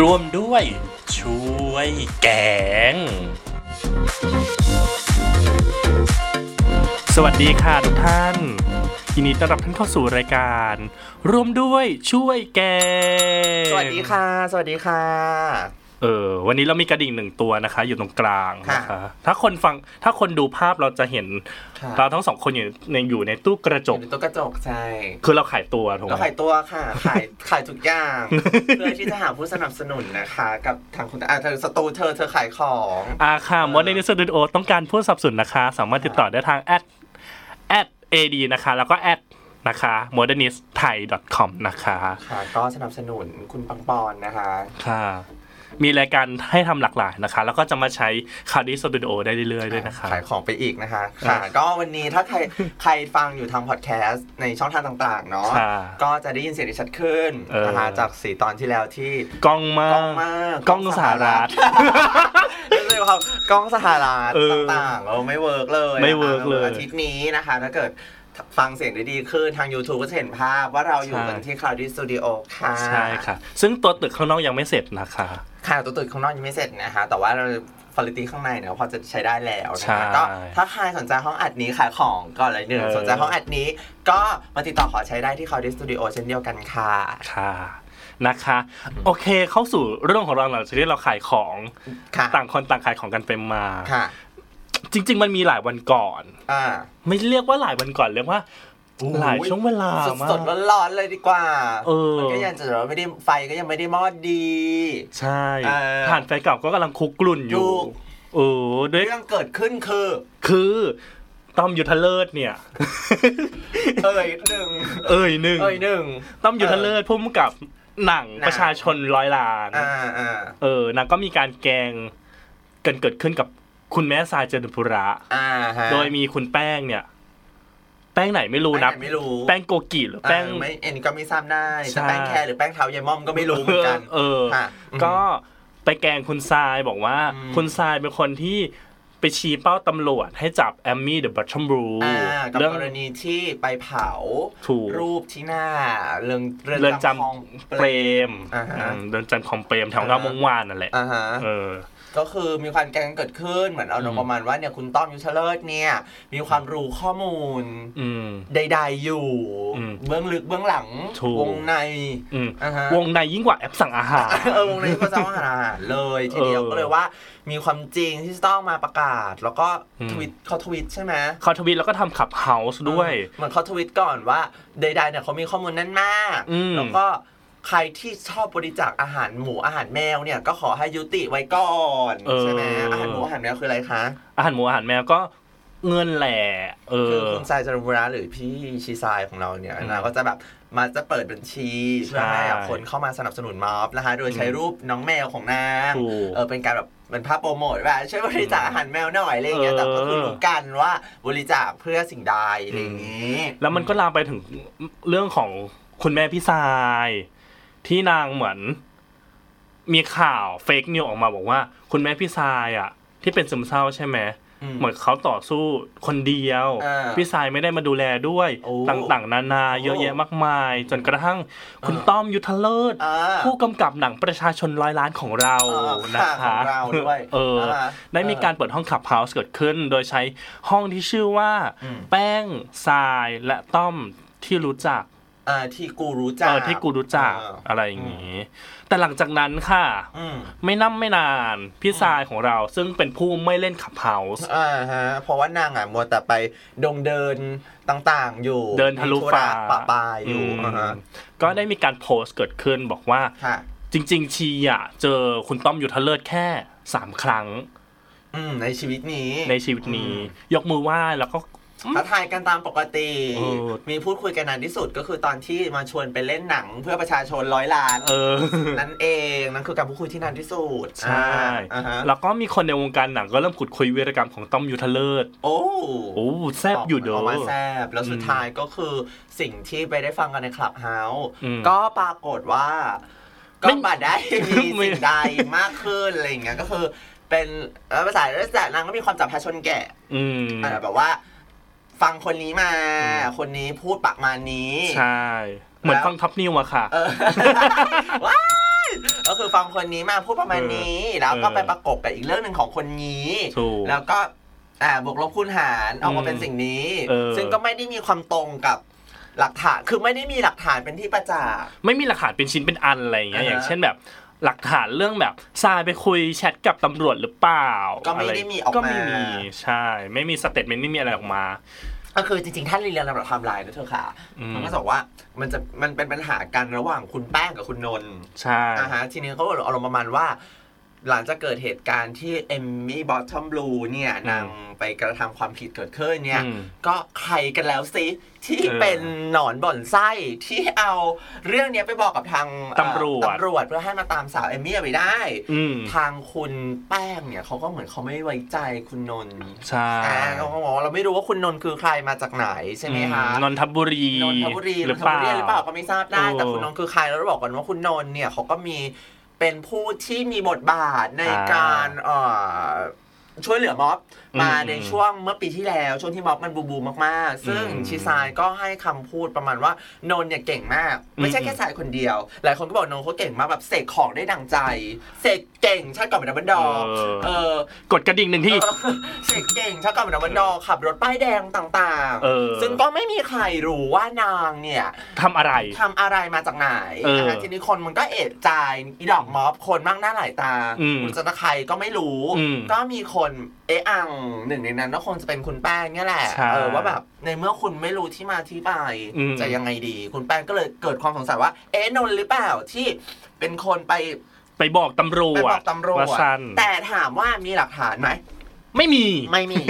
ร่วมด้วย ช่วยแกง สวัสดีค่ะทุกท่าน ยินดีต้อนรับท่านเข้าสู่รายการ ร่วมด้วยช่วยแกง สวัสดีค่ะ สวัสดีค่ะ เออวันนี้เรามีกระดิ่งหนึ่งตัวนะคะ อยู่ตรงกลางนะคะค่ะถ้าคนฟังถ้าคนดูภาพเราจะเห็นค่ะเราทั้งสองคนอยู่ในอยู่ในตู้กระจอกยู่ในตัวกระจกใช่คือเราขายตัวถูกไหเรามขายตัวค่ะขายขายทุกอย่างเพื่อที่จะหาผู้สนับสนุนนะคะ กับทางคุณอะเธอสตูเธอเธอขายของอาค่ะมดในนิสตูดิโอต้องการผู้สนับสนุนนะคะ สามารถติดต่อได้ทางแอดแอดเอดีนะคะ แล้วก็แอดนะคะ modernistthai.com นะคะ ค่ะ ก็สนับสนุนคุณปังปอนนะคะ ค่ะ มีรายการให้ทำหลากหลายนะคะ แล้วก็จะมาใช้คาร์ดิสตูดิโอได้เรื่อยๆด้วยนะคะขายของไปอีกนะคะครัค่ะบก็วันนี้ถ้าใครใครฟังอยู่ทางพอดแคสต์ในช่องทางต่างๆเนาะค่ะก็จะได้ยินเสียงที่ชัดขึ้นเออนะคะจากสีตอนที่แล้วที่กล้องมากล้องมากกล้องสหรัฐรู้สึกว่ากล้องสหรัฐเออต่างๆเออไม่ work เลยไม่ work เลยอาทิตย์นี้นะคะถ้าเกิดฟังเสียงได้ดีขึ้นทาง YouTube ก็จะเห็นภาพว่าเราอยู่กันใช่ที่ Cloudy Studio ค่ะ ใช่ค่ะ ซึ่งตัวตึกข้างนอกยังไม่เสร็จนะคะ ค่ะตัวตึกข้างนอกยังไม่เสร็จนะคะ แต่ว่าเราฟลิตี้ข้างในเนี่ยพอจะใช้ได้แล้วนะใช่คะก็ถ้าใครสนใจห้องอัดนี้ขายของก่อนเลยหนึ่งเออสนใจห้องอัดนี้ ก็มาติดต่อขอใช้ได้ที่ Cloudy Studio เช่นเดียวกันค่ะ ค่ะนะคะ โอเคเข้าสู่เรื่องของเราหลังจากที่เราขายของค่ะต่างคนต่างขายของกันไปมาค่ะจริง ๆ มันมีหลายวันก่อนอ่าไม่เรียกว่าหลายวันก่อนเรียกว่า หลายช่วงเวลาสมาดกๆร้อนๆเลยดีกว่าเออมันก็ยังจะแบบไม่ได้ไฟก็ยังไม่ได้มอดดี ใช่เออผ่านไฟเก่าก็กำลังคุกกลุ่นอยู่ถูกเออด้วยเรื่องเกิดขึ้นคือ คือต้อมยุทธเลิศเนี่ย เอ่ยหนึ่งเอ้ยหนึ่งเอ่ยหนึ่งต้อมยุทธเลิศพุ่มกับหนังหนังประชาชนร้อยล้านอ่าอ่าเออนางก็มีการแกล้งกันเกิดขึ้นกับคุณแม่ทรายเจริญปุระอ่าฮะโดยมีคุณแป้งเนี่ย แป้งไหนไม่รู้นะแป้งไหไม่รู้ แป้งโกกิหรือแป้งเออไม่เอ็นก็ไม่ทราบได้ใช่จะแป้งแคร์หรือแป้งเท้ายายม่อมก็ไม่รู้เหมือนกัน เออค่ะก็ไปแกล้งคุณทรายบอกว่าอืมคุณทรายเป็นคนที่ไปชี้เป้าตำรวจให้จับแอมมี่เดอะบัตชัมบรูอ่ากับเรื่องกรณีที่ไปเผาถูกรูปที่หน้า เรือนเรือนจคลองำเปรมอ่าฮะอืมเรือนจำของเปรมแถวงามวงวานนั่นแหละอ่าฮะเออ ก็คือมีความแกล้งเกิดขึ้นเหมือนเอาอืมประมาณว่าเนี่ยคุณต้อมยุทธเลิศเนี่ย มีความรู้ข้อมูลอืมใดๆอยู่อืมเบื้องลึกเบื้องหลังถูกวงในอืมอ่าฮะวงในยิ่งกว่าแอปสั่งอาหารเออวงในก็จะว่าอาหารเลยทีเดียวเออก็เลยว่ามีความจริงที่จะต้องมาประกาศ แล้วก็อืมทวิตเขาทวิตใช่ไหมเขาทวิตแล้วก็ทำขับเฮาส์ด้วยเหมือนเขาทวิตก่อนว่าใดๆเนี่ยเขามีข้อมูลแน่นมากอืมแล้วก็ ใครที่ชอบบริจาคอาหารหมูอาหารแมวเนี่ยก็ขอให้ยุติไว้ก่อนใช่ไหมอาหารหมูอาหารแมวคืออะไรคะอาหารหมูอาหารแมวก็เงินแหละเอคืออคุณทรายจารุบุระหรือพี่ชีทรายของเราเนี่ยอืมนะก็จะแบบมาจะเปิดบัญชีเพื่อให้ใช่คนเข้ามาสนับสนุนม็อบนะคะ โดยใช้รูปน้องแมวของนางถูกเออเป็นการแบบเป็นภาพโปรโมทว่าช่วยบริจาคอาหารแมวหน่อยอะไรอย่างเงี้ยเออแต่ก็คือรู้กันว่าบริจาคเพื่อสิ่งใดอะไรอย่างนี้ แล้วมันก็ลามไปถึงเรื่องของคุณแม่พี่ทราย ที่นางเหมือน มีข่าว fake news ออกมาบอกว่า คุณแม่พี่ทรายอะ ที่เป็นซึมเศร้าใช่ไหมอืมเหมือนเขาต่อสู้คนเดียวอ่าพี่ทรายไม่ได้มาดูแลด้วยโอ้ต่างๆ นานาโอ้เยอะแยะมากมาย จนกระทั่งคุณอ่าต้อมยุทธเลิศอ่าผู้กำกับหนังประชาชนร้อยล้านของเราอ่านะค่ะคะของเราด้วยเอออ่าได้มีการเปิดห้อง Clubhouse เกิดขึ้น โดยใช้ห้องที่ชื่อว่าอืมแป้งทรายและต้อมที่รู้จักอ่า ที่กูรู้จัเอกอที่กูรู้จักเอออะไรอย่างนี้ แต่หลังจากนั้นค่ะอืมไม่น่ำไม่นาน พี่ทรายของเราซึ่งเป็นผู้ไม่เล่นขับเฮาส์อ่าฮะเพราะว่านางอะมัวแต่ไปดงเดินต่างๆ อยู่เดินทะลุมีธุฟ้าระปะปายอยู่มอ่าฮะก็ได้มีการโพสต์เกิดขึ้นบอกว่าค่ะจริง ๆ ชีอะ เจอคุณต้อมยุทธเลิศแค่สามครั้งอืมในชีวิตนี้ในชีวิตนี้ ยกมือไหว้แล้วก็ ถ้าทายกันตามปกติเออมีพูดคุยกันนานที่สุดก็คือตอนที่มาชวนไปเล่นหนังเพื่อประชาชนร้อยล้านเออนั่นเองนั่นคือการพูดคุยที่นานที่สุดใช่อ่าฮะแล้วก็มีคนในวงการหนังก็เริ่มขุดคุยวีรกรรมของต้อมยุทธเลิศโอ้โอ้แซบอยู่เด้อออกมาแซบแล้วสุดอืมท้ายก็คือสิ่งที่ไปได้ฟังกันในคลับเฮาส์อืมก็ปรากฏว่า ก็ไม่บัดได้มีไม่สิ่งใดมากขึ้นอะไรอย่างเงี้ยก็คือ เป็นเอ่อภาษาราชการนางก็มีความจับพาชนแก่อืมอ่าแบบว่า ฟังคนนี้มาอืมคนนี้พูดประมาณนี้ ใช่ เหมือนแล้วฟังท็อปนิวอะค่ะเออว้ายก็คือฟังคนนี้มาพูดประมาณนี้ แล้วก็ไปประกบกับอีกเรื่องหนึ่งของคนนี้ถูกแล้วก็อ่าบวกลบคูณหารออกมาเป็นสิ่งนี้เออซึ่งก็ไม่ได้มีความตรงกับหลักฐาน คือไม่ได้มีหลักฐานเป็นที่ประจักษ์ ไม่มีหลักฐานเป็นชิ้นเป็นอันอะไรอย่างเงี้ยอ่าฮะอย่างเช่นแบบหลักฐานเรื่องแบบทรายไปคุยแชทกับตำรวจหรือเปล่า ก็ไม่ได้มีออกมา ก็ไม่มี ใช่ ไม่มี statement ไม่มีอะไรออกมา ก็คือจริงๆถ้าเรียงลำดับไทม์ไลน์นะเธอค่ะอืมมันก็จะบอกว่ามันจะมันเป็นปัญหากันระหว่างคุณแป้งกับคุณนนท์ใช่อ่าฮะทีนี้เขาอารมณ์ประมาณว่า หลังจากเกิดเหตุการณ์ที่เอมมี่ Bottom Blues เนี่ยนางไปกระทำความผิดเกิดขึ้นเนี่ยอืมก็ใครกันแล้วสิที่เออเป็นหนอนบ่อนไส้ที่เอาเรื่องเนี้ยไปบอกกับทางเอ่อตำรวจตำรวจเพื่อให้มาตามสาวเอมมี่ไปได้อืมทางคุณแป้งเนี่ยเขาก็เหมือนเขาไม่ไว้ใจคุณนนท์ใช่อ่าเขาก็บอกว่าเราไม่รู้ว่าคุณนนท์คือใครมาจากไหนใช่ไหมคะอืนนทบุรีนนทบุรีหรือเปล่านนทบุรีหรือเปล่าก็ไม่ทราบได้เออแต่คุณนนท์คือใครแล้วเราบอกกันว่าคุณนนท์เนี่ยเขาก็มี เป็นผู้ที่มีบทบาทในอ่าการเอ่อช่วยเหลือม็อบอืมมาในช่วงเมื่อปีที่แล้ว ช่วงที่ม็อบมันบูมบูมมากๆ ซึ่งอืมพี่ทรายก็ให้คำพูดประมาณว่านนท์เนี่ยเก่งมาก ไม่ใช่อืมแค่ทรายคนเดียว หลายคนก็บอกนนท์เขาเก่งมากแบบเสกของได้ดังใจ เสก เก่งชาติก่อนเป็นดัมเบิลดอร์เออกดกระดิ่งหนึ่งที่เออเสกเก่งชาติก่อนเป็นดัมเบิลดอร์ขับรถป้ายแดงต่างเออซึ่งก็ไม่มีใครรู้ว่านางเนี่ยทำอะไรทำอะไรมาจากไหนเออนะคะทีนี้คนมันก็เอะใจอีดอกม็อบคนมากหน้าหลายตาอืมคุณจะใครก็ไม่รู้อืมก็มีคนเอะอังหนึ่งในนั้นก็คงจะเป็นคุณแป้งเนี่ยแหละใช่เออว่าแบบในเมื่อคุณไม่รู้ที่มาที่ไปอืมจะยังไงดี คุณแป้งก็เลยเกิดความสงสัยว่า เอ๊ะนนท์หรือเปล่าที่เป็นคนไป ไปบอกตำรวไปจบอกตำรวจว่าฉันแต่ถามว่ามีหลักฐานไหมไม่มีไม่มี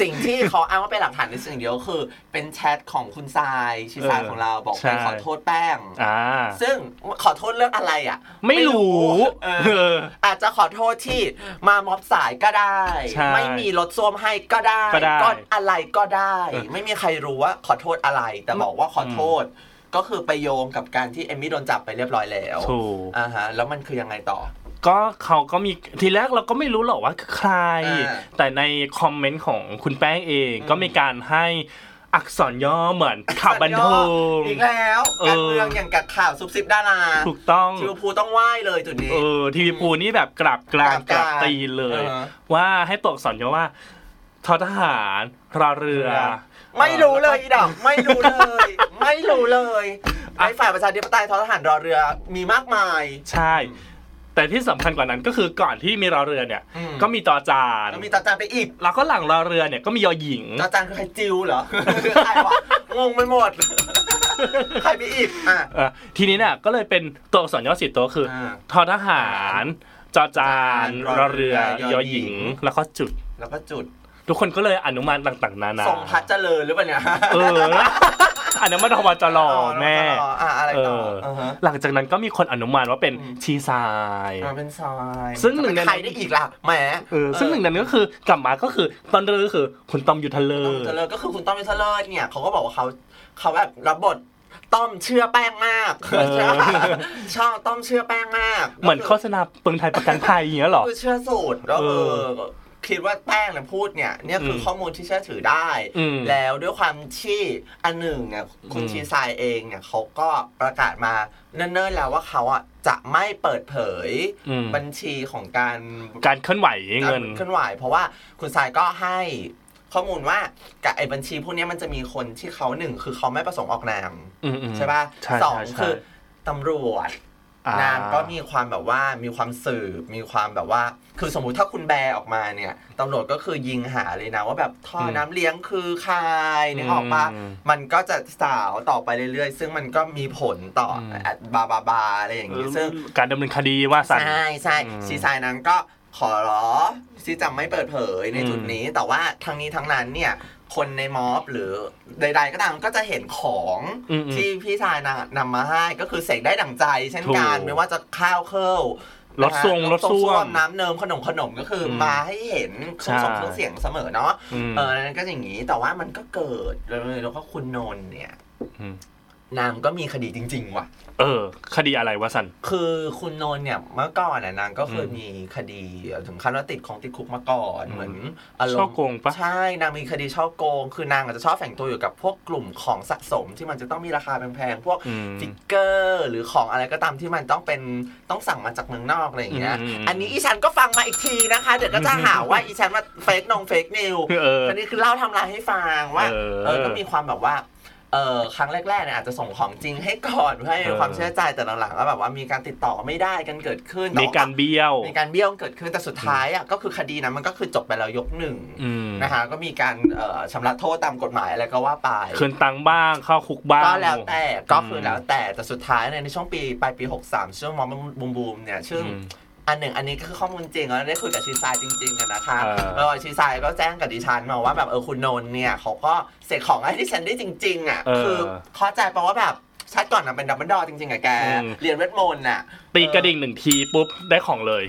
สิ่งที่เขาอ้างว่าเป็นหลักฐานในสิ่งเดียวคือ เป็นแชทของคุณทรายชิซายเออของเราบอกใช่ไปขอโทษแป้งอ่าซึ่งขอโทษเรื่องอะไรอะ ไม่รู้เออเอออาจจะขอโทษที่มาม็อบสายก็ได้ใช่ไม่มีรถส้วมให้ก็ได้ก็ได้อะไรก็ได้เออไม่มีใครรู้ว่าขอโทษอะไร แต่บอกว่าขอโทษ ก็คือไปโยงกับการที่เอมมี่โดนจับไปเรียบร้อยแล้วถูกอ่าฮะแล้วมันคือยังไงต่อ ก็เขาก็มีทีแรกเราก็ไม่รู้หรอกว่าคือใครอ่าแต่ในคอมเมนต์ของคุณแป้งเองอืมก็มีการให้อักษรย่อเหมือนข่าวบันเทิงอีกแล้วเออการเมืองอย่างกับข่าวซุบซิบดาราถูกต้องทิวพูต้องไหว้เลยจุดนี้เออทีวีปูนี่แบบกราบกรานกกราราบบกรานตีนเลยเออว่าให้ตัวอักษรย่อว่าทอทหารรอเรือ ไม่รู้เลยอีดอกไม่รู้เลย ไม่รู้เลยอะไอ้ฝ่ายประชาธิปไตยทอทหารรอเรือมีมากมาย ใช่ แต่ที่สำคัญกว่านั้นก็คือก่อนที่มีรอเรือเนี่ยอืมก็มีตอจานแล้วมีตาจานไปอีก แล้วก็หลังรอเรือเนี่ยก็มียอหญิงตาจานคือใครจิวเหรอใครวะงงไปหมดใครไปอีกอะเออทีนี้เนี่ยก็เลยเป็นตัวอักษรย่อสิบตัวคือออ่าทอทหารจอจานรอรอเรืเรืออยออหหญิญิงงแล้วก็จุดแล้วก็จุด ทุกคนก็เลยอนุมานต่างๆนานาทรงพัดเจริญหรือเปล่าเนี่ยเอออันนั้นมันทวจรอแม่อ๋ออะอะไรเอต่อออ่าฮะหลังจากนั้นก็มีคนอนุมานว่าเป็นอืมชีทรายอ่าเป็นซอยซึ่งหนึ่งในจะเป็ใครได้อีกล่ะแหมเออซึ่งหนึ่งในนั้นก็คือกลับมาก็คือตอนเรือก็คือคุณต้อมยุทธเลอต้อมร์เจริญก็คือคุณต้อมวิทเลิศเนี่ยเขาก็บอกว่าเขาเขาแบบรับบทต้อมเชื่อแป้งมากเออชอบต้อมเชื่อแป้งมาก เหมือนโฆษณาเปิงไทยประกันภัยอย่างเงี้ยเหรอคือเชื่อสูตรแล้วเอเอออ คิดว่าแป้งเนี่ยพูดเนี่ยเนี่ยคืออมข้อมูลที่เชื่อถือได้อืมแล้วด้วยความที่อันหนึ่งเนี่ยคุณอืมชีซายเองเนี่ยเขาก็ประกาศมาเนิ่นๆแล้วว่าเขาอะจะไม่เปิดเผยอืมบัญชีของการการเคลื่อนไหวเงินการเคลื่อนไหว เพราะว่าคุณทรายก็ให้ข้อมูลว่ากับไอ้บัญชีพวกเนี้ยมันจะมีคนที่เขาหนึ่งคือเขาไม่ประสงค์ออกนามอืมอืมใช่ป่ะใช่สองใช่ใช่คือตำรวจอ่ นางก็มีความแบบว่ามีความสืบมีความแบบว่า คือสมมุติถ้าคุณแบร์ออกมาเนี่ยตำรวจก็คือยิงหาเลยนะว่าแบบท่อน้ำเลี้ยงคือใครนึกออกปะมมันก็จะสาวต่อไปเรื่อยๆ ซึ่งมันก็มีผลต่ออมบาบาบาอะไรอย่างนี้ซึ่งการดำเนินคดีว่าสันใช่ใช่อืมซีไซน์นั้นก็ขอร้อที่จะไม่เปิดเผยในจุดนี้ แต่ว่าทั้งนี้ทั้งนั้นเนี่ย คนในม็อบหรือใด ๆ ก็ตามก็จะเห็นของอืมอืมที่พี่ชายนะนำมาให้ก็คือเสกได้ดั่งใจ เช่นกันถูกไม่ว่าจะข้าวเครื่อรถส่งนะฮะรถส้วมน้ำเนิมขนมขนมก็คืออมมาให้เห็นเครื่องส่งใช่เครื่องเสียงเสมอเนาะอืมเออนั่นก็อย่างนี้แต่ว่ามันก็เกิดเลยแล้วก็คุณนนท์เนี่ยอืมนางก็มีคดีจริง ๆ ว่ะ เออ คดีอะไรวะสัน คือคุณนนท์เนี่ยเมื่อก่อนน่ะนางก็เคยอืมมีคดีถึงขั้นว่าติดของติดคุกมาก่อนอืมเหมือนอารมณ์ช่อโกงปะใช่นางมีคดีฉ้อโกง คือนางอาจจะชอบแฝงตัวอยู่กับพวกกลุ่มของสะสมที่มันจะต้องมีราคาแพงๆพวกอืม figure หรือของอะไรก็ตามที่มันต้องเป็นต้องสั่งมาจากเมืองนอกอะไรอย่างเงี้ยอืมอันนี้อีฉันก็ฟังมาอีกทีนะคะเดี๋ยวก็จะหาว่าอีฉันมา fake นง fake news เอออันนี้คือเล่าทำลายให้ฟังว่าเออเออก็มีความแบบว่า เออครั้งแรกๆเนี่ยอาจจะส่งของจริงให้ก่อนเพื่อให้เออความเชื่อใจแต่หลังๆก็แบบว่ามีการติดต่อไม่ได้กันเกิดขึ้นมีการเบี้ยว มีการเบี้ยวเกิดขึ้นแต่สุดท้ายอะก็คือคดีนั้นมันก็คือจบไปแล้วยกหนึ่งอืมนะคะก็มีการเอ่อชำระโทษตามกฎหมายอะไรก็ว่าไปคืนตังค์บ้างเข้าคุกบ้างก็แล้วแต่ก็คือแล้วแต่แต่สุดท้ายเนี่ยในช่วงปีปลายปี 63ช่วงมอมบูมบูมเนี่ยซึ่ง อืมอันหนึ่งอันนี้คือข้อมูลจริงแล้วได้คุยกับชีซายจริงๆอะนะคะเออแล้วชีซายก็แจ้งกับดิฉันมาว่าแบบเออคุณนนท์เนี่ยเขาก็เสกของให้ดิฉันได้จริง ๆ อะเออคือเข้าใจแปลว่าแบบชาติก่อนน่ะเป็นดับเบิลดอจริงๆอะแกอืมเรียนเวทมนต์น่ะ ตีกระดิ่งหนึ่งทีปุ๊บได้ของเลย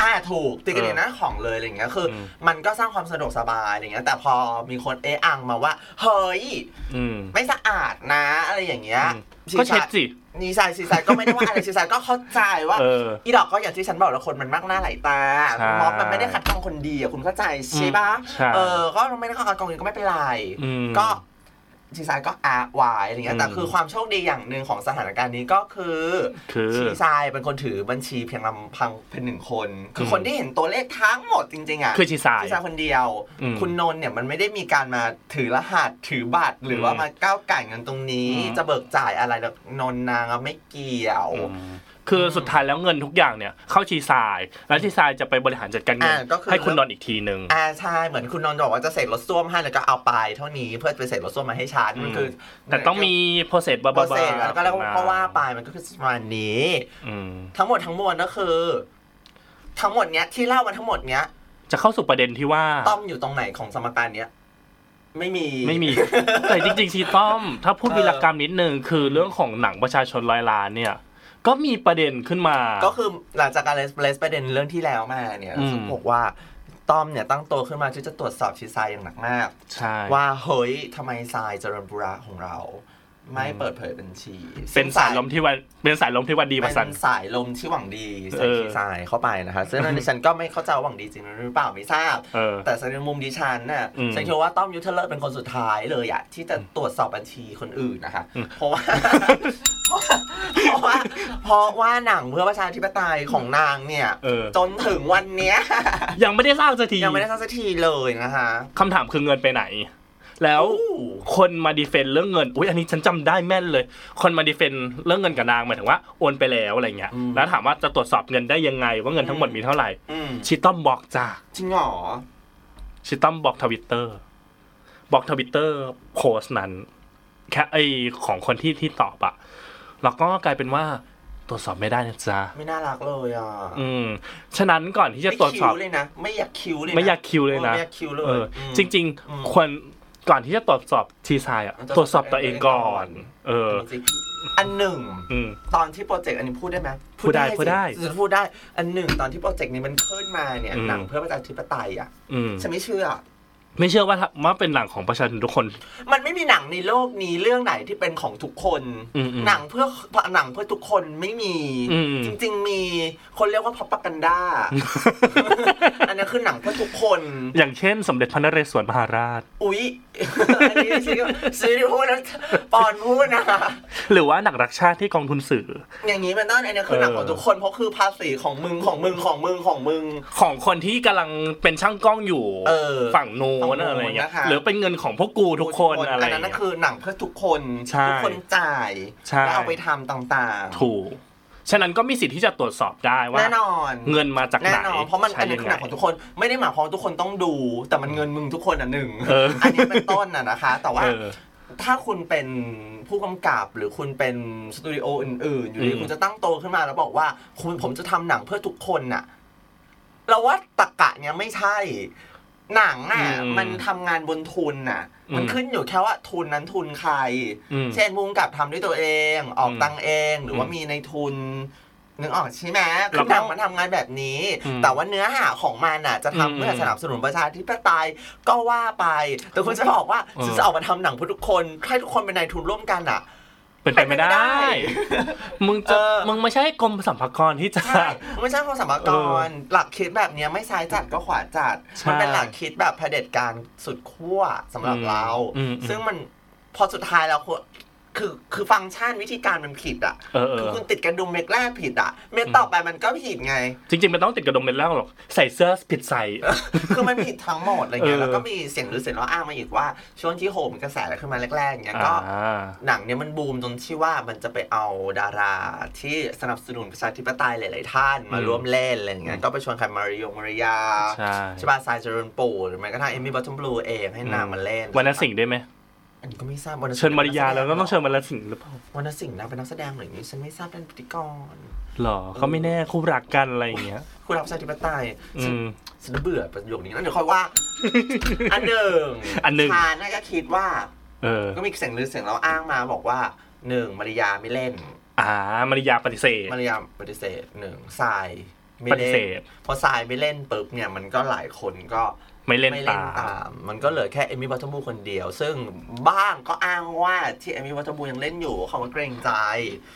อ่าถูกตีกันเลยนะของเลยอะไรอย่างเงี้ยคืออมมันก็สร้างความสะดวกสบายอะไรเงี้ยแต่พอมีคนเอะอังมาว่า เฮ้ยอืมไม่สะอาดนะ อะไรอย่างเงี้ยอืมก็เช็ดสินีซายซีซายก็ไม่ได้ว่าอะไรซีซายก็เข้าใจว่าเอออีดอกก็อย่างที่ฉันบอกแล้วคนมันมากหน้าหลายตาใช่ม็อบมันไม่ได้คัดกรองคนดีอะคุณเข้าใจใช่ปะใช่เออก็ไม่ได้คัดกรองคนดีก็ไม่เป็นไรอืมก็ ซีซายก็อาวายอะไรเงี้ย แต่อืมคือความโชคดีอย่างหนึ่งของสถานการณ์นี้ก็คือคือชีซายเป็นคนถือบัญชีเพียงลำพังเป็นหนึ่งคน คืออมคนที่เห็นตัวเลขทั้งหมดจริงๆอะคือชีสายชีซายคนเดียวอืมคุณนนท์เนี่ยมันไม่ได้มีการมาถือรหัสถือบัตร หรือว่าอืมมาก้าวไก่เงินตรงนี้อืมจะเบิกจ่ายอะไรแล้วนนท์นางอะไม่เกี่ยวอืม คือสุดท้ายแล้วเงินทุกอย่างเนี่ยเข้าชีทราย แล้วชีทรายจะไปบริหารจัดการเงินอ่าก็คือให้คุณนอนท์อีกทีหนึ่งอ่าใช่เหมือนคุณนนท์บอกว่าจะเสกรถส้วมให้แล้วก็เอาไปเท่านี้เพื่อไปเสกรถส้วมมาให้ฉันมันคือ แต่ต้องมีโปรเซสบ้าโปรๆเซสแล้วก็แล้วก็ว่าไปมันก็คือประมาณนี้อืมทั้งหมดทั้งมวลก็คือ ทั้งหมดเนี้ยที่เล่ามาทั้งหมดเนี้ย จะเข้าสู่ประเด็นที่ว่าต้อมอยู่ตรงไหนของสมการเนี้ยไม่มีไม่มีแต่จริงๆชีต้อม ถ้าพูดเออวีรกรรมนิดนึงคือเรื่องของหนังประชาชนร้อยล้านเนี่ย ก็มีประเด็นขึ้นมา ก็คือหลังจากการเลสเลสประเด็นเรื่องที่แล้วมาเนี่ยอืมซึ่งบอกว่าต้อมเนี่ยตั้งตัวขึ้นมาที่จะตรวจสอบชีทรายอย่างหนักมากใช่ว่าเฮ้ยทำไมทรายเจริญบุระของเรา ไม่เปิดเผยบัญชี เป็นสายลมที่วันเป็นสายลมที่วันดีเป็ประสันนสายลมที่หวังดีใส่เออชีทรายเข้าไปนะคะซึ่งในดิฉันก็ไม่เข้าใจว่าหวังดีจริงหรือเปล่าไม่ทราบเออแต่ในมุมดิฉันน่ะอืมฉันคิดว่าต้อมยุทธเลิศเป็นคนสุดท้ายเลยอะที่จะตรวจสอบบัญชีคนอื่นนะคะอืมเพราะว่าเพราะว่าเพราะว่าหนังเพื่อประชาธิปไตยของนางเนี่ยเออจนถึงวันเนี้ยยังไม่ได้สร้างสักทียังไม่ได้สร้างสักทีเลยนะคะคำถามคือเงินไปไหน แล้วอู้คนมา defend เรื่องเงินอุ้ยอันนี้ฉันจำได้แม่นเลย คนมา defend เรื่องเงินกับนางหมายถึงว่าโอนไปแล้วอะไรเงี้ยแล้วถามว่าจะตรวจสอบเงินได้ยังไง ว่าเงินทั้งหมดมีเท่าไหร่อืมชิต้อมบอกจ้าจริงเหรอชิต้อมบอกทวิตเตอร์บอกทวิตเตอร์โพสต์นั้น แค่ไอของคนที่ที่ตอบอะแล้วก็กลายเป็นว่าตรวจสอบไม่ได้นะจ๊ะไม่น่ารักเลยอะอืมฉะนั้นก่อนที่จะตรวจสอบไม่คิ้เลยนะไม่อยากคิ้วเลยนะไม่อยากคิวเลยนะไม่อยากคิ้วเลยเออมจริงอืมๆควร ก่อนที่จะตรวจสอบทีไซน์อะมันจะตรวจสอบตัวเองก่อน เออจริงๆอันหนึ่งอืมตอนที่โปรเจกต์อันนี้พูดได้ไหมพูดได้สิพูดได้จะพูดได้ อันหนึ่งตอนที่โปรเจกต์นี้มันขึ้นมาเนี่ยอืมหนังเพื่อประชาธิปไตยอะอืมฉันไม่เชื่อ ไม่เชื่อว่าถ้าว่าเป็นหนังของประชาชนทุกคน มันไม่มีหนังในโลกนี้เรื่องไหนที่เป็นของทุกคนอืมอืมหนังเพื่อหนังเพื่อทุกคนไม่มีอืมจริง ๆ มีคนเรียกว่าพับปกันด้า อันนั้นคือหนังเพื่อทุกคน อย่างเช่น สมเด็จพระนเรศวรมหาราช อุ๊ยอันนี้ซีซีรีส์พูดนะปอนพูดนะคะหรือว่าหนังรักชาติที่กองทุนสื่อ อย่างนี้เป็นต้นอันนี้คือหนังของทุกคนเพราะคือภาษีของมึงของมึงของมึงของมึง ของคนที่กำลังเป็นช่างกล้องอยู่เออฝั่งโน้ฝั่งนโน้นอะไรเงี้ยนะคะหรือเป็นเงินของพวกกูทุกคนอะไรอันนั้นเงี้น่ะยคือหนังเพื่อทุกคนใช่ทุกคนจ่ายใช่แล้วเอาไปทำต่างถูกฉะนั้นก็มีสิทธิ์ที่จะตรวจสอบได้ๆว่าแน่นอนเงินมาจากไหนแน่นอนเพราะมันใช้อันนี้คือหนังของทุกคนไม่ได้หมายความว่าทุกคนต้องดู แต่มันเงินมึงทุกคนอะหนึ่งเอออันนี้เป็นต้นอะนะคะ แต่ว่าเออถ้าคุณเป็นผู้กำกับหรือคุณเป็นสตูดิโออื่นๆ อยู่ดีอืมคุณจะตั้งโตวขึ้นมาแล้วบอกว่า คุณผมจะทำหนังเพื่อทุกคนน่ะเราว่าตะกะเนี้ยไม่ใช่ หนังอะมันทำงานบนทุนน่ะ มันขึ้นอยู่แค่ว่าทุนนั้นทุนใครอืมเช่นมุงกับทำด้วยตัวเอง ออกอืมตังค์เองหรือว่าอืมมีในทุนนึกออกใช่ไหมแล้คืวอก็หนังมันทำงานแบบนี้อืมแต่ว่าเนื้อหาของมันอะจะอืมทำเพื่อสนับสนุนประชาธิปไตยก็ว่าไป แต่คุณจะบอกว่าเออฉันจะออกมาทำหนังเพื่อทุกคนให้ทุกคนเป็นนายทุนร่วมกันอะไป เป็นไปไม่ได้เป็นไปไม่ได้ มึงจะเออมึงไม่ใช่กรมสรรพากรที่จะใช่ไม่ใช่ความสมกเอรหลักคิดแบบเนี้ยไม่ซ้ายจัดก็ขวาจัดใช่มันเป็นหลักคิดแบบเผด็จการสุดขั้วสำหรับอืมเราอืมอืมซึ่งมันพอสุดท้ายแล้ว คือคือคือฟังก์ชันวิธีการมันผิดอะเออเอคืออคุณติดกระดุมเม็ดแรกผิดอะ เม็ดต่อไปมันก็ผิดไง จริงๆมันต้องติดกระดมเป็นแล้วหรอกใส่เสื้อผิดใส่คือมันผิดทั้งหมดอะไรเงี้ยเออแล้วก็มีเสียงหรือเสียงเราอ้างมาอีกว่า ช่วงที่โฮมกระแสขึ้นมาแรกๆเงี้ยก็อ่าหนังเนี้ยมันบูมจนที่ว่ามันจะไปเอาดาราที่สนับสนุนประชาธิปไตยหลาย ๆ ท่านมาอืมร่วมเล่นอะไรเงี้ยก็ไปชวนใครมาริโยมาริยาใช่ใช่ป่ะทรายเจริญปู่หรือแม้กระทั่งเอมี่บัตทอมบลูเองให้นางมาเล่นวรรณสิงห์ได้ไหม อันนี้ก็ไม่ทราบวรรณสิงห์เชิญมาริยาแล้วก็ต้องเชิญวรรณสิงห์หรือเปล่าวรรณสิงห์นางเป็นนักแสดงหรือนี้ฉันไม่ทราบเป็นพิธีกรหรอก็ไม่แน่คู่รักกันอะไรอย่างเงี้ยคุณรับประชาธิปไตยอืฉันมฉันเบื่อประโยคนี้นะเดี๋ยวค่อยว่า อันหนึ่งอันหนึ่งชาน่าก็คิดว่า เออ ก็มีเสียงลือเสียงเราอ้างมาบอกว่าหนึ่งมาริยาไม่เล่น อ่ามาริยาปฏิเสธมาริยาปฏิเสธหนึ่งทรายไม่ปฏิเล่เสนธพอทรายไม่เล่นปุ๊บเนี่ยมันก็หลายคนก็ ไม่เล่นไม่ตาเล่นตาม มันก็เหลือแค่เอมี่วัตเตอร์บูคนเดียว ซึ่งบ้างก็อ้างว่าที่เอมี่วัตเตอร์บูยังเล่นอยู่เขาก็เกรงใจ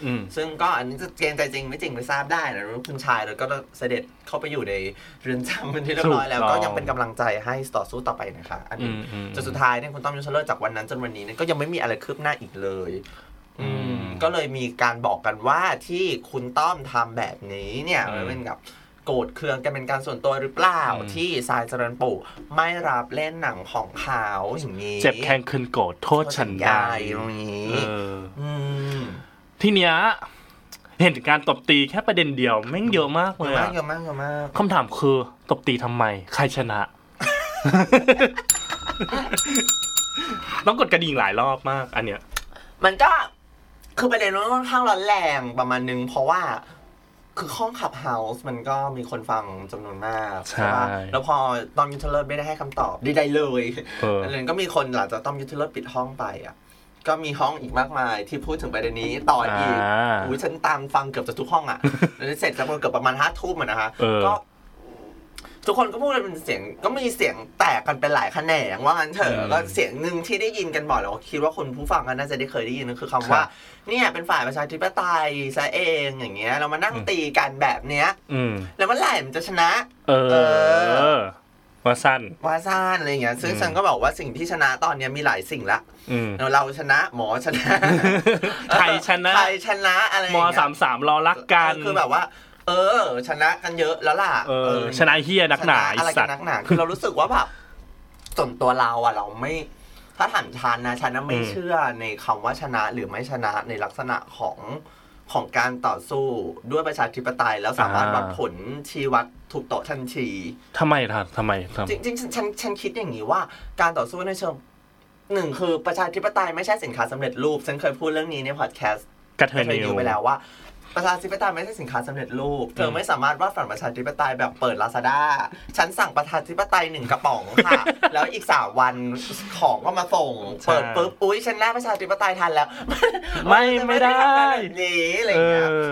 อืมซึ่งก็อันนี้จะเกรงใจจริงไม่จริงไม่ทราบได้นะคุณชายแล้วก็เสด็จเข้าไปอยู่ในเรือนจำเป็นที่เรียบร้อยแล้วถูกต้องก็ยังเป็นกำลังใจให้ต่อสู้ต่อไปนะคะ อันอืนี้มอืมจนสุดท้ายเนี่ยคุณต้อมยุทธเลิศจากวันนั้นจนวันนี้เนี่ยก็ยังไม่มีอะไรคืบหน้าอีกเลยอือืมมก็เลยมีการบอกกันว่าที่คุณต้อมทำแบบนี้เนี่ยอืมมันเป็นกับ โกรธเคืองกันเป็นการส่วนตัวหรือเปล่าอืมที่ทรายเจริญปู่ไม่รับเล่นหนังของเขาอย่างนี้ เจ็บแข้งคืนโกรธโทษฉันได้ตรงนี้เอออืมทีเนี้ยเห็นการตบตีแค่ประเด็นเดียวแม่งเยอะมากเยเลอะยมากอะเยอะมากเยอะมากคำถามคือตบตีทำไม ใครชนะ ต้องกดกระดิ่งหลายรอบมาก อันเนี้ย มันก็คือประเด็นมันค่อนข้างร้อนแรงประมาณนึงเพราะว่า คือห้องขับเฮาส์มันก็มีคนฟังจำนวนมากใช่ปะแล้วพอตอมยุทธเลิศไม่ได้ให้คำตอบใดๆเลยเออแล้วก็มีคนหลังจากต้อมยุทธเลิศปิดห้องไปอะก็มีห้องอีกมากมายที่พูดถึงประเด็นนี้ต่ออีกอ่าอุ้ยฉันตามฟังเกือบจะทุกห้องอะแล้วเสร็จจากเกือบประมาณห้าทุ่มอะนะคะเออก็ ทุกคนก็พูดกันเป็นเสียงก็มีเสียงแตกกันเป็นหลายแขนงว่างั้นเถอืมอะก็เสียงหนึ่งที่ได้ยินกันบ่อยแล้วก็คิดว่าคนผู้ฟังก็น่าจะได้เคยได้ยินก็คือคำครับว่าเนี่ยเป็นฝ่ายประชาธิปไตยซะเองอย่างเงี้ย เรามานั่งตีกันแบบเนี้ยอืมแล้วเมื่อไหร่มันจะชนะ เอเออว่าสั้นว่าซ่านอะไรอย่างเงี้ย ซึ่งอืมฉันก็บอกว่าสิ่งที่ชนะตอนเนี้ยมีหลายสิ่งละอืมเราชนะหมอชนะไทยชนะไทยชนะอะไรอย่มงเงี้ยสามสามรอรักกันคือแบบว่า เออ ชนะกันเยอะแล้วล่ะเออเออชนะเฮียนักหนาชะไออะไรสักัตนว์นักหนาคือเรารู้สึกว่าแบบส่วนตัวเราอะเราไม่ ถ้าถามชันนะชันนะไม่อืมเชื่อในคำว่าชนะหรือไม่ชนะในลักษณะของของการต่อสู้ด้วยประชาธิปไตยแล้วสามารถวัดผลชี้วัดถูกโตะทันทีทำไมท่ะทำไมทำจริงๆฉันฉันฉันคิดอย่างนี้ว่า การต่อสู้ในเชิงหนึ่งคือประชาธิปไตยไม่ใช่สินค้าสำเร็จรูป ฉันเคยพูดเรื่องนี้ในพอดแคสต์กระเทเคยยนิดูวไปแล้วว่า ประชาธิปไตยไม่ใช่สินค้าสำเร็จรูป เธอไม่สามารถวาดฝันประชาธิปไตยแบบเปิดลาซาด้าฉันสั่งประชาธิปไตยหนึ่งกระป๋องค่ะ แล้วอีกสามวันของก็มาส่งใช่เปิดปุ๊บอุ้ยฉันแลกประชาธิปไตยทันแล้ว ไม่ไม่ได้ทำแบบนี้อะไรอเอย่างเงี้ยอ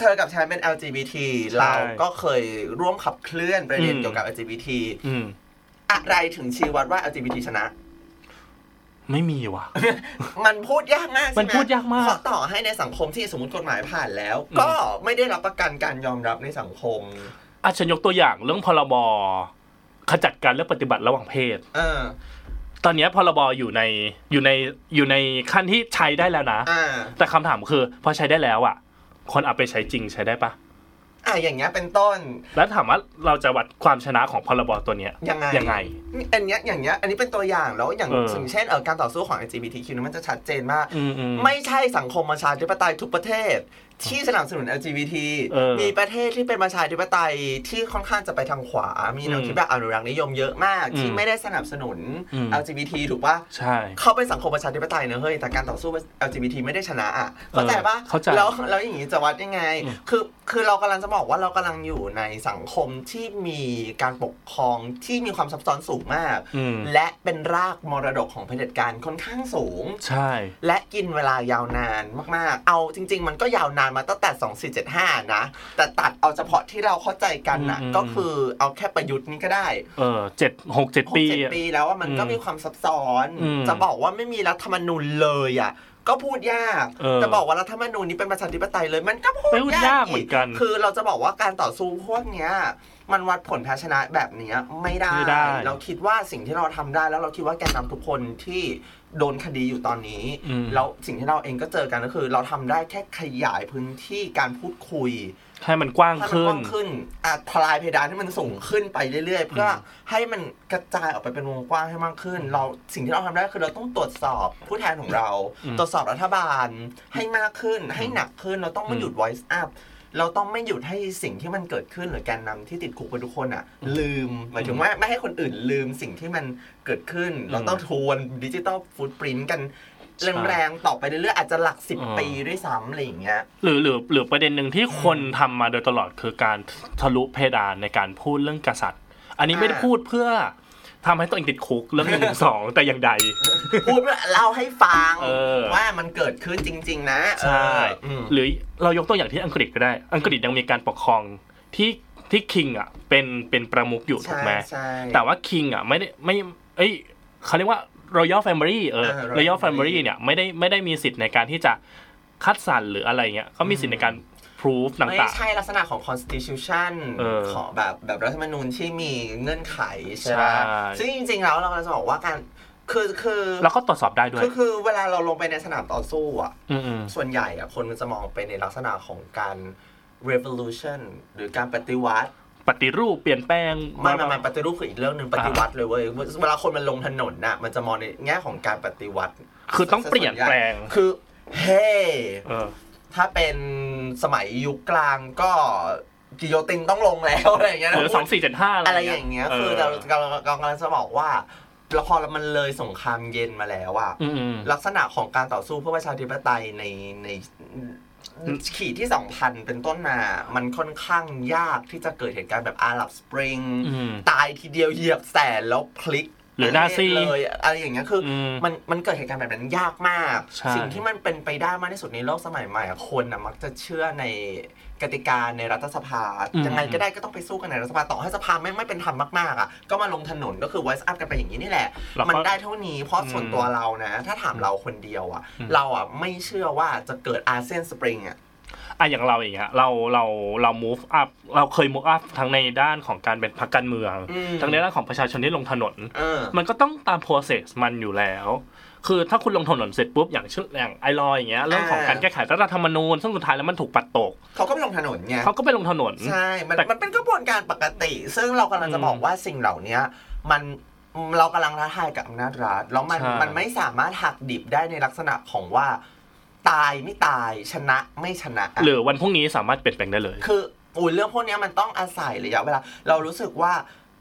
เธอกับฉันเป็น LGBT ใช่เราก็เคยร่วมขับเคลื่อนประเด็นอืมเกี่ยวกับ LGBT อืมอะไรถึงชี้วัดว่า LGBT ชนะ ไม่มีว่ะ มันพูดยากมากใช่ไหมันพูดยากมากเพราะต่อให้ในสังคมที่สมมติกฎหมายผ่านแล้วอืมก็ไม่ได้รับประกันการยอมรับในสังคมอาฉันยกตัวอย่างเรื่องพรบขจัดการเลือกปฏิบัติระหว่างเพศเออตอนเนี้ยพรบอยู่ในอยู่ในอยู่ในขั้นที่ใช้ได้แล้วนะอ่าแต่คำถามคือ พอใช้ได้แล้วอะ คนเอาไปใช้จริงใช้ได้ปะ อ่าอย่างเงี้ยเป็นต้น แล้วถามว่าเราจะวัดความชนะของพรบตัวเนี้ยยังไงยังไง อันเนี้ยอย่างเงี้ยอันนี้เป็นตัวอย่างแล้วอย่างเอออย่างเช่นเออการต่อสู้ของ LGBTQ เนี่ยมันจะชัดเจนมากอืมอืมไม่ใช่สังคมประชาธิปไตยทุกประเทศ ที่สนับสนุน LGBT เออมีประเทศที่เป็นประชาธิปไตยที่ค่อนข้างจะไปทางขวา มีแนวอืมคิดแบบอนุรักษ์นิยมเยอะมากอืมที่ไม่ได้สนับสนุนอืม LGBT ถูกปะใช่เขาเป็นสังคมประชาธิปไตยนะเฮ้ยแต่การต่อสู้ LGBT ไม่ได้ชนะอะเข้าใจปะเข้าใจแล้วแล้วอย่างนี้จะวัดยังไงอืมคือคือเรากำลังจะบอกว่าเรากำลังอยู่ในสังคมที่มีการปกครองที่มีความซับซ้อนสูงมากอืมและเป็นรากมรดกของเผด็จการค่อนข้างสูง ใช่ และกินเวลายาวนานมาก ๆ เอาจริง ๆ มันก็ยาวนานมาตั้งแต่ 2475 นะ แต่ตัดเอาเฉพาะที่เราเข้าใจกันน่ะอืมก็คือเอาแค่ประยุทธ์นี้ก็ได้ เออเจ็ดหกเจ็ดหกปีเจ็ดปีแล้วว่ามันก็อืมมีความซับซ้อนอืมจะบอกว่าไม่มีรัฐธรรมนูญเลยอะก็พูดยากเออแต่บอกว่ารัฐธรรมนูญนี้เป็นประชาธิปไตยเลย มันก็พูดพูดยากเหมือนกัน คือเราจะบอกว่าการต่อสู้พวกเนี้ยมันวัดผลแพ้ชนะแบบเนี้ยไม่ได้ไม่ได้ เราคิดว่าสิ่งที่เราทำได้แล้วเราคิดว่าแกนนำทุกคนที่ โดนคดีอยู่ตอนนี้อืมแล้วสิ่งที่เราเองก็เจอกันก็คือ เราทำได้แค่ขยายพื้นที่การพูดคุย ให้มันกว้างให้มันขึ้กนว้างขึ้นอะทลายเพดานให้มันสูงขึ้นไปเรื่อยๆ เพื่ออให้มันกระจายออกไปเป็นวงกว้างให้มากขึ้น เราสิ่งที่เราทำได้คือเราต้องตรวจสอบผู้แทนของเราอืมตรวจสอบรัฐบาลให้มากขึ้น ให้หนักขึ้นเราต้องไม่หยุด voice up เราต้องไม่หยุดให้สิ่งที่มันเกิดขึ้นหรือแกนนำที่ติดคุกไปทุกคนอะ ลืมหมายถึงว่าไม่ให้คนอื่นลืมสิ่งที่มันเกิดขึ้น เราต้องทวนดิจิตอลฟูดปรินต์กันใช่แรงๆต่อไปเรื่อยๆอาจจะหลักสิบอ่าปีด้วยซ้ำอะไรอย่างเงี้ยหรือหรือหรือประเด็นหนึ่งที่คนทำมาโดยตลอดคือการทะลุเพดานในการพูดเรื่องกษัตริย์ อันนี้ไม่ได้อ่าพูดเพื่อ ทำให้ตัวเองติดคุกเรื่องหนึ่งสองแต่อย่างใด พูดเล่าให้ฟังเออว่ามันเกิดขึ้นจริง ๆ นะใช่เอออืมหรือเรายกตัวอย่างที่อังกฤษก็ได้ อังกฤษยังมีการปกครองที่ที่คิงอะเป็นเป็นประมุขอยู่ถูกใช่ไหมใช่แต่ว่าคิงอะไม่ได้ไม่เอ้ยเขาเรียกว่า royal family เออเออ royal royal family family เนี่ยไม่ได้ไม่ได้มีสิทธิ์ในการที่จะคัดสรรหรืออะไรเงี้ยเขามีสิทธิ์ในการ proof ไม่ต่างใช่ลักษณะของ constitution เออของแบบแบบรัฐธรรมนูญที่มีเงื่อนไขใช่ใช่ไหมซึ่งจริงๆแล้วเรากำลังจะบอกว่าการคือคือๆแล้วก็ตรวจสอบได้ด้วยคือคือเวลาเราลงไปในสนามต่อสู้อะอืมอืมส่วนใหญ่อะคนมันจะมองไปในลักษณะของการ revolution หรือการปฏิวัติปฏิรูปเปลี่ยนแปลงไม่ไม่ไม่ปฏิรูปคืออีกเรื่องหนึ่งปฏิวัติเลยเว้ยเวลาคนมันลงถนนน่ะ มันจะมองในแง่ของการปฏิวัติ คือต้องเปลี่ยนแปลงคือเฮ้เออ ถ้าเป็นสมัยยุคกลางก็กิโยตินต้องลงแล้วอะไรอย่างเงี้ยหรือสองสี่เจ็ดห้าอะไรอย่างเงี้ย คือเราเราเรากำลังจะบอกว่าละครมันเลยสงครามเย็นมาแล้วอะอืมอืมลักษณะของการต่อสู้เพื่อประชาธิปไตยในในขีดที่สองพันเป็นต้นมา มันค่อนข้างยากที่จะเกิดเหตุการณ์แบบอาหรับสปริงอืมตายทีเดียวเหยียบแสนแล้วพลิก หรือนาซีเลยอะไรอย่างเงี้ยคืออืมมันมันเกิดเหตุการณ์แบบนั้นยากมากใช่สิ่งที่มันเป็นไปได้มากที่สุดในโลกสมัยใหม่อะคนอะมักจะเชื่อในกติกาในรัฐสภายังไงก็ได้ก็ต้องไปสู้กันในรัฐสภาต่อให้สภาไม่งไม่เป็นธรรมมากๆอะก็มาลงถนนก็คือ voice up กันไปอย่างนี้นี่แหละแล้วก็มันได้เท่านี้เพราะส่วนอืมตัวเรานะ ถ้าถามเราคนเดียวอะอืมเราอะไม่เชื่อว่าจะเกิดอาเซียนสปริงอะ อะอย่างเราอย่างเงี้ยเราเราเรา move up เราเคย move up ทั้งในด้านของการเป็นพรรคการเมืองอืมทั้งในด้านของประชาชนที่ลงถนนเออมันก็ต้องตาม process มันอยู่แล้วคือถ้าคุณลงถนนเสร็จปุ๊บอย่างเช่นอย่างไอรอยอย่างเงี้ยเรื่องของอ่าการแก้ไขรัฐธรรมนูญซึ่งสุดท้ายแล้วมันถูกปัดตกเขาก็ไปลงถนนไงเขาก็ไปลงถนนใช่มันแต่มันเป็นกระบวนการปกติ ซึ่งเรากำลังจะอืมบอกว่าสิ่งเหล่านี้มันเรากำลังท้าทายกับอำนาจรัฐแล้วมันใช่มันไม่สามารถหักดิบได้ในลักษณะของว่า ตายไม่ตายชนะไม่ชนะอะหรือวันพรุ่งนี้สามารถเปลี่ยนแปลงได้เลย คืออุ้ยเรื่องพวกเนี้ยมันต้องอาศัยระยะเวลา เรารู้สึกว่า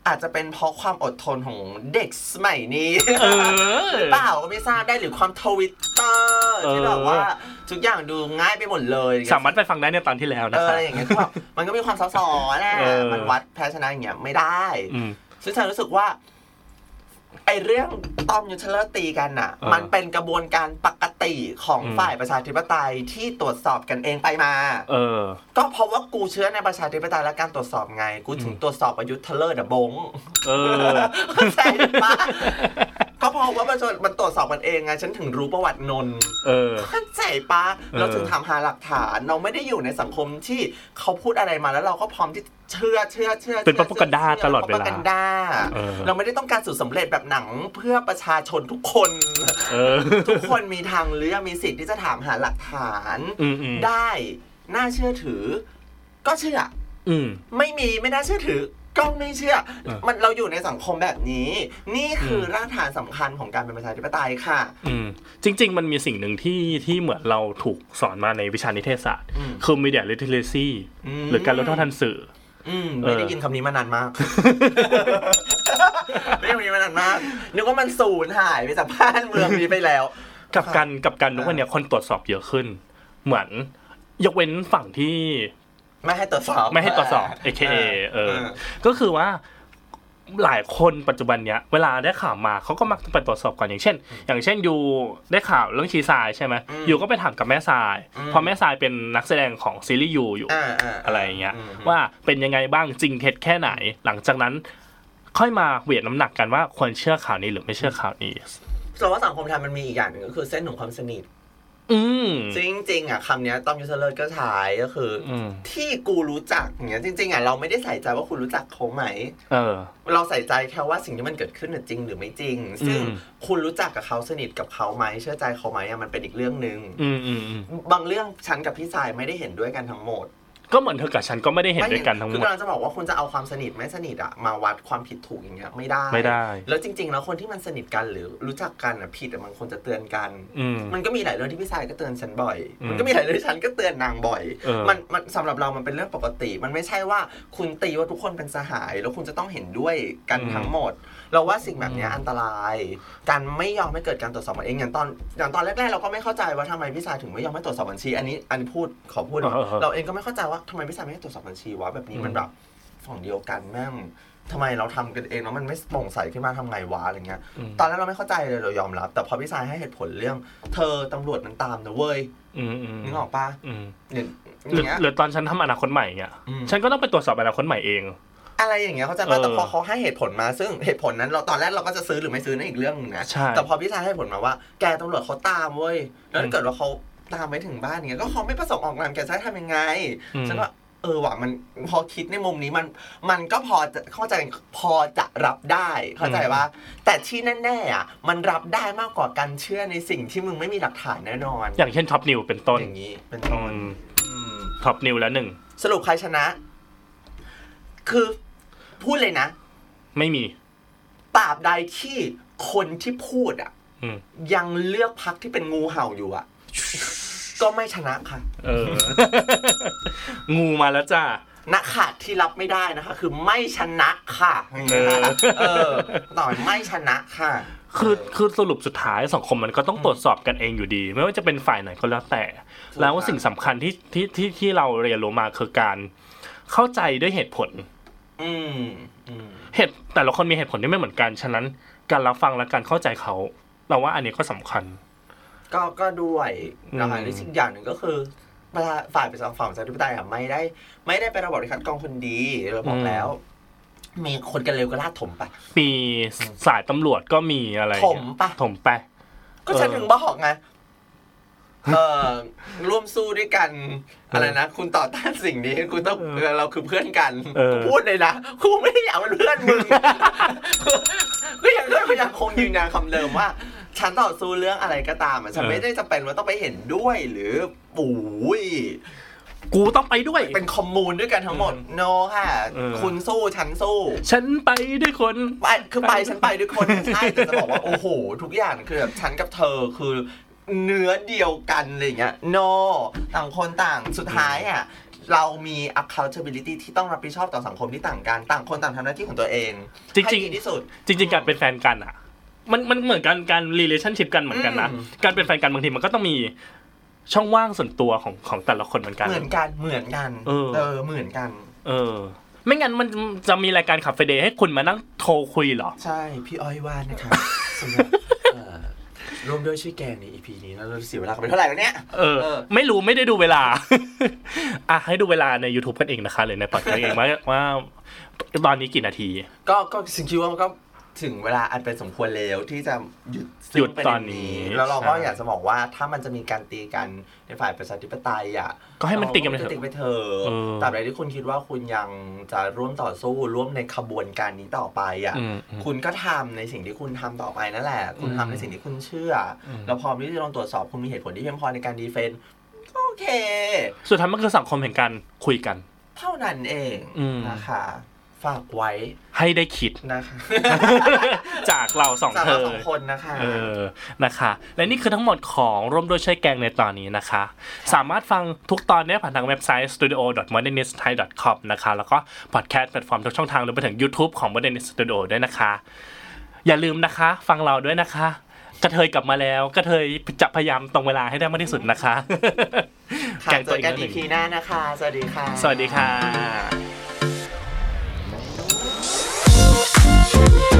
อาจจะเป็นเพราะความอดทนของเด็กสมัยนี้เออหรือเปล่าก็ไม่ทราบได้หรือความทวิตเตอร์ที่เออแบบว่าทุกอย่างดูง่ายไปหมดเลย สามารถไปฟังได้ในตอนที่แล้วเอนะอครัอะบไรอย่างเงี้ยคือแบบมันก็มีความซับซ้อนแหละเออมันวัดแพ้ชนะอย่างเงี้ยไม่ได้อืมซึ่งฉันรู้สึกว่า ไอเรื่องตอมยูเทเลอร์ตีกันอะเออมันเป็นกระบวนการปกติของอืมฝ่ายประชาธิปไตยที่ตรวจสอบกันเองไปมา เออ ก็เพราะว่ากูเชื่อในประชาธิปไตยและการตรวจสอบไง กูถึงตรวจสอบประยุทธ์เทเลอร์เดอะบง เออเข้าใจปะ ก็เพราะว่ามันมันตรวจสอบกันเองไงฉันถึงรู้ประวัตินนท์เออเข้าใจปะเออเราถึงทำหาหลักฐานเราไม่ได้อยู่ในสังคมที่เขาพูดอะไรมาแล้วเราก็พร้อมที่เชื่อเชื่อเชื่อเป็นชื่อ propaganda ชื่ตลอดเวลา propaganda เออเราไม่ได้ต้องการสูตรสำเร็จแบบหนังเพื่อประชาชนทุกคนเออทุกคนมีทางเลือกมีสิทธิ์ที่จะถามหาหลักฐานอืมอืมได้น่าเชื่อถือ ก็เชื่อ อืมไม่มีไม่น่าเชื่อถือ ก็ไม่เชื่อเออมันเราอยู่ในสังคมแบบนี้ นี่คืออมรากฐานสำคัญของการเป็นประชาธิปไตยค่ะ อืมจริง ๆ มันมีสิ่งหนึ่งที่ที่เหมือนเราถูกสอนมาในวิชานิเทศศาสตร์อืมคือ media literacy อืมหรือการรู้เท่าทันสื่ออืมเออไม่ได้ยินคำนี้มานานมาก ไม่ได้ยินคำนี้มานานมาก นึกว่ามันสูญหายไปจากบ้านเมืองนี้ไปแล้ว กับการกับการนุกวันเนี้ยคนตรวจสอบเยอะขึ้น เหมือนยกเว้นฝั่งที่ ไม่ให้ตรวจสอบ ไม่ให้ตรวจสอบ AKA เออ ก็คือว่าหลายคนปัจจุบันเนี้ยเวลาได้ข่าวมาเขาก็มักจะไปตรวจสอบก่อนอย่างเช่น อย่างเช่นยูได้ข่าวเรื่องชีทรายใช่ไหมยูก็ไปถามกับแม่ทรายเพราะแม่ทรายเป็นนักแสดงของซีรีส์ยูอยู่อ่าอ่าอะไรอย่างเงี้ยมว่าเป็นยังไงบ้างจริงเท็จแค่ไหน หลังจากนั้น ค่อยมาเวทน้ำหนักกันว่าควรเชื่อข่าวนี้หรือไม่เชื่อข่าวนี้แต่ว่าสังคมไทยมันมีอีกอย่างหนึ่งก็คือเส้นของความสนิท อืมจริงๆอะคำเนี้ยต้องยูเซอร์เลิศก็ใช้ก็คือออืมที่กูรู้จักอย่างเงี้ยจริง ๆอะเราไม่ได้ใส่ใจว่าคุณรู้จักเขาไหมเออ เราใส่ใจแค่ว่าสิ่งที่มันเกิดขึ้นน่ะจริงหรือไม่จริง ซึ่งอืมคุณรู้จักกับเขาสนิทกับเขาไหมเชื่อใจเขาไหมอะมันเป็นอีกเรื่องหนึ่งอืมอืมอืมบางเรื่องฉันกับพี่สายไม่ได้เห็นด้วยกันทั้งหมด ก็เหมือนเธอกับฉันก็ไม่ได้เห็นด้วยกันทั้งหมคือดกำลังจะบอกว่าคุณจะเอาความสนิทไม่สนิทอะมาวัดความผิดถูกอย่างเงี้ยไม่ได้ไม่ได้ แล้วจริง ๆ แล้วคนที่มันสนิทกันหรือรู้จักกันอะผิดอะมันควรจะเตือนกันอืมมันก็มีหลายเรื่องที่พี่สายก็เตือนฉันบ่อยอืมมันก็มีหลายเรื่องที่ฉันก็เตือนนางบ่อยเออมันมันสำหรับเรามันเป็นเรื่องปกติ มันไม่ใช่ว่าคุณตีว่าทุกคนเป็นสหาย แล้วคุณจะต้องเห็นด้วยกันอืมทั้งหมด เราว่าสิ่งแบบเนี้ยอืมอันตราย การไม่ยอมให้เกิดการตรวจสอบมันเองอย่างตอนอย่างตอนแรกๆเราก็ไม่เข้าใจว่าทำไมพี่สายถึงไม่ยอมให้ตรวจสอบบัญชี อันนี้อันนี้พูดขอพูดเออเออเออเราเองก็ไม่เข้าใจว่าทำไมพี่สายไม่ให้ตรวจสอบบัญชีวะแบบนี้มันแบบฝั่งเดียวกันแม่งทำไมเราทำกันเองแล้วมันไม่โปร่งใสขึ้นมาทำไงวะอะไรเงี้ยอืมตอนแรกเราไม่เข้าใจเลยเรายอมรับ แต่พอพี่สายให้เหตุผลเรื่อง เธอตำรวจมันตามนะเว้ยอืมอืมนึกออกปะอืมอย่างหรือเงี้ยหรือตอนฉันทำอนาคตใหม่เงี้ยอืมฉันก็ต้องไปตรวจสอบอนาคตใหม่เอง อะไรอย่างเงี้ยเข้าใจเอป่ะอแต่พอเขาให้เหตุผลมาซึ่งเหตุผลนั้น เราตอนแรกเราก็จะซื้อหรือไม่ซื้อนั่นอีกเรื่องหนึงนะใช่แต่พอพี่ชายให้ผลมาว่า แกตำรวจเขาตามเว้ยแล้วถ้าเกิดว่าเขาตามไปถึงบ้านเงี้ยก็เขาไม่ประสงค์ออกนามแกจะให้ทำยังไงอืมฉันว่าเออว่ะมันพอคิดในมุมนี้มันมันก็พอจะเข้าใจพอจะรับได้เข้าใจว่า แต่ที่แน่ๆอะมันรับได้มากกว่าการเชื่อในสิ่งที่มึงไม่มีหลักฐานแน่นอน อย่างเช่นท็อปนิวเป็นต้นอย่างนี้เป็นอืต้นมอืมท็อปนิวแล้วหนึ่งสรุปใครชนะ คือ พูดเลยนะ ไม่มีตราบใดที่คนที่พูดอะอืมยังเลือกพักที่เป็นงูเห่าอยู่อะ ก็ไม่ชนะค่ะเออ งูมาแล้วจ้านักขาดที่รับไม่ได้นะคะ คือไม่ชนะค่ะเออเออต่อยไม่ชนะค่ะ คือคือสรุปสุดท้ายสังคมมันก็ต้องตรวจสอบกันเองอยู่ดี ไม่ว่าจะเป็นฝ่ายไหนก็แล้วแต่ถูกแล้วครับสิ่งสำคัญที่ที่ที่ที่เราเรียนรู้มาคือการเข้าใจด้วยเหตุผลอืมอืม เหตุแต่ละคนมีเหตุผลที่ไม่เหมือนกันฉะนั้น การรับฟังและการเข้าใจเขา เราว่าอันนี้ก็สำคัญ ก็ก็ด้วยนะคะอืมและสิ่งอย่างหนึ่งก็คือประชาฝ่ายประชาฝั่งประชาธิปไตยอะไม่ได้ ไม่ได้เป็นระบบที่คัดกรองคนดีเราบอกแล้ว มีคนกันเร็วก็ลาดถมไปมีสายตำรวจก็มีอะไรถมปะถมไปก็ฉันเออถึงบอกไง เออร่วมสู้ด้วยกันอะไรนะคุณต่อต้านสิ่งนี้คุณต้องเออเราคือเพื่อนกันเออกูพูดเลยนะกูไม่ได้อยากเป็นเพื่อนมึงก็ยังก็ยังคงยืนยันคำเดิมว่าฉันต่อสู้เรื่องอะไรก็ตามอะฉันไม่ได้จำเป็นว่าต้องไปเห็นด้วยหรือปุ้ยกูต้องไปด้วย เป็นคอมมูนด้วยกันทั้งหมด โนค่ะเออคุณสู้ฉันสู้ ฉันไปด้วยคนไปคือไปฉันไปด้วยคน ใช่แต่จะบอกว่า โอ้โห ทุกอย่างคือแบบฉันกับเธอคือ เนื้อเดียวกันอะไรอย่างเงี้ย no ต่างคนต่างสุดท้ายอะเรามี accountability ที่ต้องรับผิดชอบต่อสังคมที่ต่างกัน ต่างคนต่างทำหน้าที่ของตัวเอง จริงๆให้ดีที่สุด จริง ๆ การเป็นแฟนกันอะ มันมันเหมือนกันการ relationship กันเหมือนกันนะอืมการเป็นแฟนกันบางทีมันก็ต้องมีช่องว่างส่วนตัวของของแต่ละคนเหมือนกัน เหมือนกัน เหมือนกัน เออเออเหมือนกัน เออ ไม่งั้นมันจะมีรายการขับเฟเดย์ให้คุณมานั่งโทรคุยเหรอ ใช่ พี่อ้อยว่านะครับสำหรับเอ่อ ร่วมด้วยช่วยแกงใน EP นี้แล้วเราเสียเวลากันไปเท่าไหร่แล้วเนี่ยเออเออ ไม่รู้ไม่ได้ดูเวลา อะให้ดูเวลาใน YouTube กันเองนะคะหรือในพอดแคสต์เองว่าว่าตอนนี้กี่นาที ก็ก็สิ่งคิดว่ามันก็ ถึงเวลาอันเป็นสมควรแล้วที่จะหยุดหยุดซึ่งประตเอนนี้ แล้วเราก็ใช่อยากจะบอกว่าถ้ามันจะมีการตีกันในฝ่ายประชาธิปไตยอะก็ให้มันตีกันไปเถตีอะไปเถอะเออตราบใดที่คุณคิดว่าคุณยังจะร่วมต่อสู้ร่วมในขบวนการนี้ต่อไปอะอืมอืมคุณก็ทำในสิ่งที่คุณทำต่อไปนั่นแหละ คุณทำในสิ่งที่คุณเชื่ออมแล้วพร้อมที่จะลองตรวจสอบคุณมีเหตุผลที่เพียงพอในการดีเฟนต์ก็โอเค สุดท้ายมันคือสังคมแห่งการคุยกัน เท่านั้นเองอืมนะคะ ฝากไว้ให้ได้คิดนะคะ จากเราสองจากเธเราอสองคนนะคะเออนะคะ และนี่คือทั้งหมดของร่วมด้วยช่วยแกงในตอนนี้นะคะ สามารถฟังทุกตอนได้ผ่านทางเว็บไซต์ studio.modernistthai.com นะคะ แล้วก็ podcast platform ทุกช่องทางรวมไปถึง YouTube ของ Modernist Studio ด้วยนะคะ อย่าลืมนะคะ ฟังเราด้วยนะคะ กระเทยกลับมาแล้ว กระเทยจะพยายามตรงเวลาให้ได้มากที่สุดนะคะค่ะแกงเจตัวออีกกันแล้วหอีนึ่งพีหน้านะคะ สวัสดีค่ะ สวัสดีค่ะ Thank